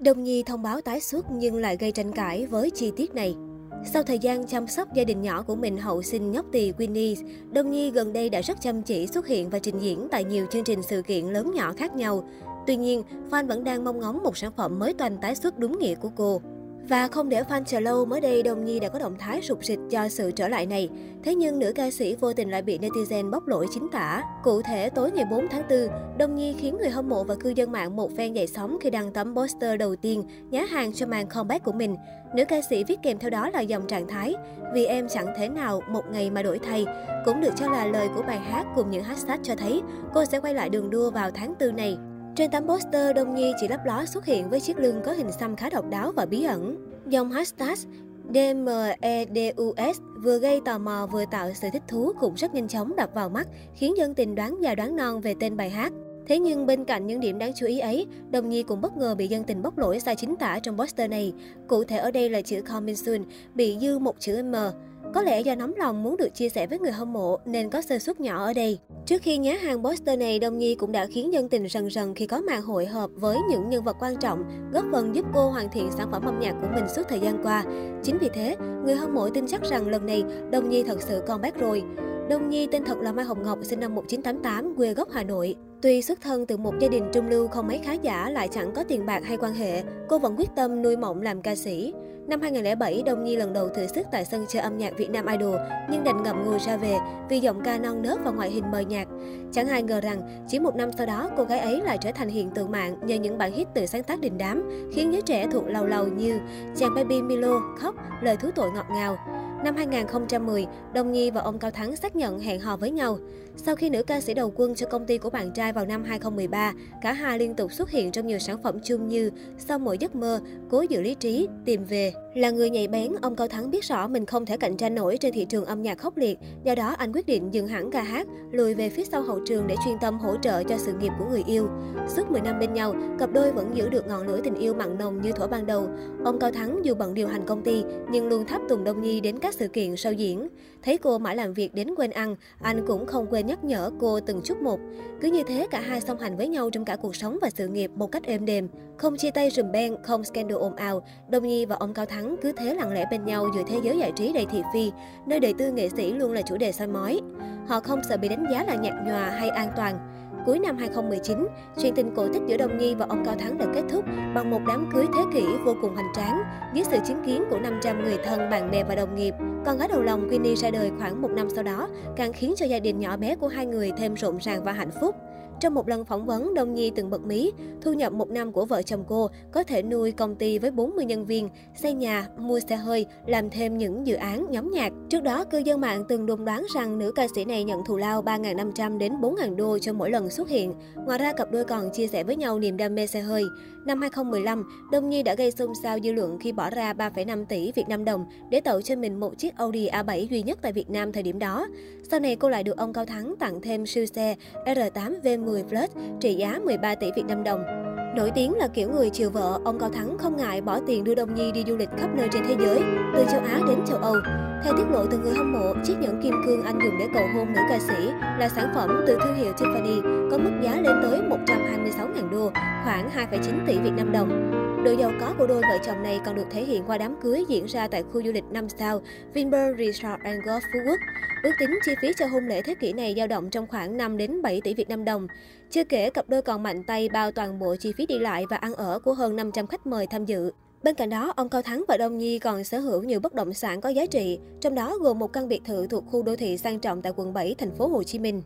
đồng Nhi thông báo tái xuất nhưng lại gây tranh cãi với chi tiết này. Sau thời gian chăm sóc gia đình nhỏ của mình hậu sinh nhóc tỳ Winnie, Đông Nhi gần đây đã rất chăm chỉ xuất hiện và trình diễn tại nhiều chương trình sự kiện lớn nhỏ khác nhau. Tuy nhiên, fan vẫn đang mong ngóng một sản phẩm mới toàn tái xuất đúng nghĩa của cô. Và không để fan chờ lâu, mới đây Đông Nhi đã có động thái sụp sịch cho sự trở lại này. Thế nhưng nữ ca sĩ vô tình lại bị netizen bóc lỗi chính tả. Cụ thể, tối ngày 4 tháng 4, Đông Nhi khiến người hâm mộ và cư dân mạng một phen dậy sóng khi đăng tấm poster đầu tiên nhá hàng cho màn comeback của mình. Nữ ca sĩ viết kèm theo đó là dòng trạng thái Vì em chẳng thể nào một ngày mà đổi thay. Cũng được cho là lời của bài hát cùng những hashtag cho thấy cô sẽ quay lại đường đua vào tháng 4 này. Trên tấm poster, Đông Nhi chỉ lấp ló xuất hiện với chiếc lưng có hình xăm khá độc đáo và bí ẩn. Dòng hashtag DMEDUS vừa gây tò mò vừa tạo sự thích thú cũng rất nhanh chóng đập vào mắt, khiến dân tình đoán già đoán non về tên bài hát. Thế nhưng bên cạnh những điểm đáng chú ý ấy, Đồng Nhi cũng bất ngờ bị dân tình bóc lỗi sai chính tả trong poster này. Cụ thể ở đây là chữ Coming Soon bị dư một chữ M. Có lẽ do nóng lòng muốn được chia sẻ với người hâm mộ nên có sơ suất nhỏ ở đây. Trước khi nhá hàng poster này, Đông Nhi cũng đã khiến dân tình rần rần khi có màn hội hợp với những nhân vật quan trọng, góp phần giúp cô hoàn thiện sản phẩm âm nhạc của mình suốt thời gian qua. Chính vì thế, người hâm mộ tin chắc rằng lần này Đông Nhi thật sự comeback rồi. Đông Nhi tên thật là Mai Hồng Ngọc, sinh năm 1988, quê gốc Hà Nội. Tuy xuất thân từ một gia đình trung lưu không mấy khá giả lại chẳng có tiền bạc hay quan hệ, cô vẫn quyết tâm nuôi mộng làm ca sĩ. Năm 2007, Đông Nhi lần đầu thử sức tại sân chơi âm nhạc Việt Nam Idol, nhưng đành ngậm ngùi ra về vì giọng ca non nớt và ngoại hình mờ nhạt. Chẳng ai ngờ rằng, chỉ một năm sau đó, cô gái ấy lại trở thành hiện tượng mạng nhờ những bản hit từ sáng tác đình đám, khiến giới trẻ thuộc lầu lầu như Chàng Baby Milo, Khóc, Lời thú tội ngọt ngào. Năm 2010, Đông Nhi và ông Cao Thắng xác nhận hẹn hò với nhau. Sau khi nữ ca sĩ đầu quân cho công ty của bạn trai vào năm 2013, cả hai liên tục xuất hiện trong nhiều sản phẩm chung như Sau mỗi giấc mơ, Cố giữ lý trí, Tìm về. Là người nhạy bén, ông Cao Thắng biết rõ mình không thể cạnh tranh nổi trên thị trường âm nhạc khốc liệt. Do đó, anh quyết định dừng hẳn ca hát, lùi về phía sau hậu trường để chuyên tâm hỗ trợ cho sự nghiệp của người yêu. Suốt 10 năm bên nhau, cặp đôi vẫn giữ được ngọn lửa tình yêu mặn nồng như thuở ban đầu. Ông Cao Thắng dù bận điều hành công ty, nhưng luôn thắp tùng Đông Nhi đến các sự kiện sau diễn. Thấy cô mãi làm việc đến quên ăn, anh cũng không quên nhắc nhở cô từng chút một. Cứ như thế cả hai song hành với nhau trong cả cuộc sống và sự nghiệp một cách êm đềm. Không chia tay rùm beng, không scandal ồn ào, Đông Nhi và ông Cao Thắng cứ thế lặng lẽ bên nhau giữa thế giới giải trí đầy thị phi, nơi đời tư nghệ sĩ luôn là chủ đề soi mói. Họ không sợ bị đánh giá là nhạt nhòa hay an toàn. Cuối năm 2019, chuyện tình cổ tích giữa Đông Nhi và ông Cao Thắng đã kết thúc bằng một đám cưới thế kỷ vô cùng hoành tráng, dưới sự chứng kiến của 500 người thân, bạn bè và đồng nghiệp. Con gái đầu lòng Queenie ra đời khoảng một năm sau đó, càng khiến cho gia đình nhỏ bé của hai người thêm rộn ràng và hạnh phúc. Trong một lần phỏng vấn, Đông Nhi từng bật mí, thu nhập một năm của vợ chồng cô có thể nuôi công ty với 40 nhân viên, xây nhà, mua xe hơi, làm thêm những dự án nhóm nhạc. Trước đó, cư dân mạng từng đồn đoán rằng nữ ca sĩ này nhận thù lao 3.500 đến 4.000 đô cho mỗi lần xuất hiện. Ngoài ra, cặp đôi còn chia sẻ với nhau niềm đam mê xe hơi. Năm 2015, Đông Nhi đã gây xôn xao dư luận khi bỏ ra 3,5 tỷ Việt Nam đồng để tậu cho mình một chiếc Audi A7 duy nhất tại Việt Nam thời điểm đó. Sau này, cô lại được ông Cao Thắng tặng thêm siêu xe R8 V10 Plus trị giá 13 tỷ Việt Nam đồng. Nổi tiếng là kiểu người chiều vợ, ông Cao Thắng không ngại bỏ tiền đưa Đông Nhi đi du lịch khắp nơi trên thế giới, từ châu Á đến châu Âu. Theo tiết lộ từ người hâm mộ, chiếc nhẫn kim cương anh dùng để cầu hôn nữ ca sĩ là sản phẩm từ thương hiệu Tiffany, có mức giá lên tới 126.000 đô, khoảng 2,9 tỷ Việt Nam đồng. Độ giàu có của đôi vợ chồng này còn được thể hiện qua đám cưới diễn ra tại khu du lịch 5 sao Vinpearl Resort and Golf Phú Quốc. Ước tính chi phí cho hôn lễ thế kỷ này dao động trong khoảng 5 đến 7 tỷ Việt Nam đồng. Chưa kể cặp đôi còn mạnh tay bao toàn bộ chi phí đi lại và ăn ở của hơn 500 khách mời tham dự. Bên cạnh đó, ông Cao Thắng và Đông Nhi còn sở hữu nhiều bất động sản có giá trị, trong đó gồm một căn biệt thự thuộc khu đô thị sang trọng tại quận 7, thành phố Hồ Chí Minh.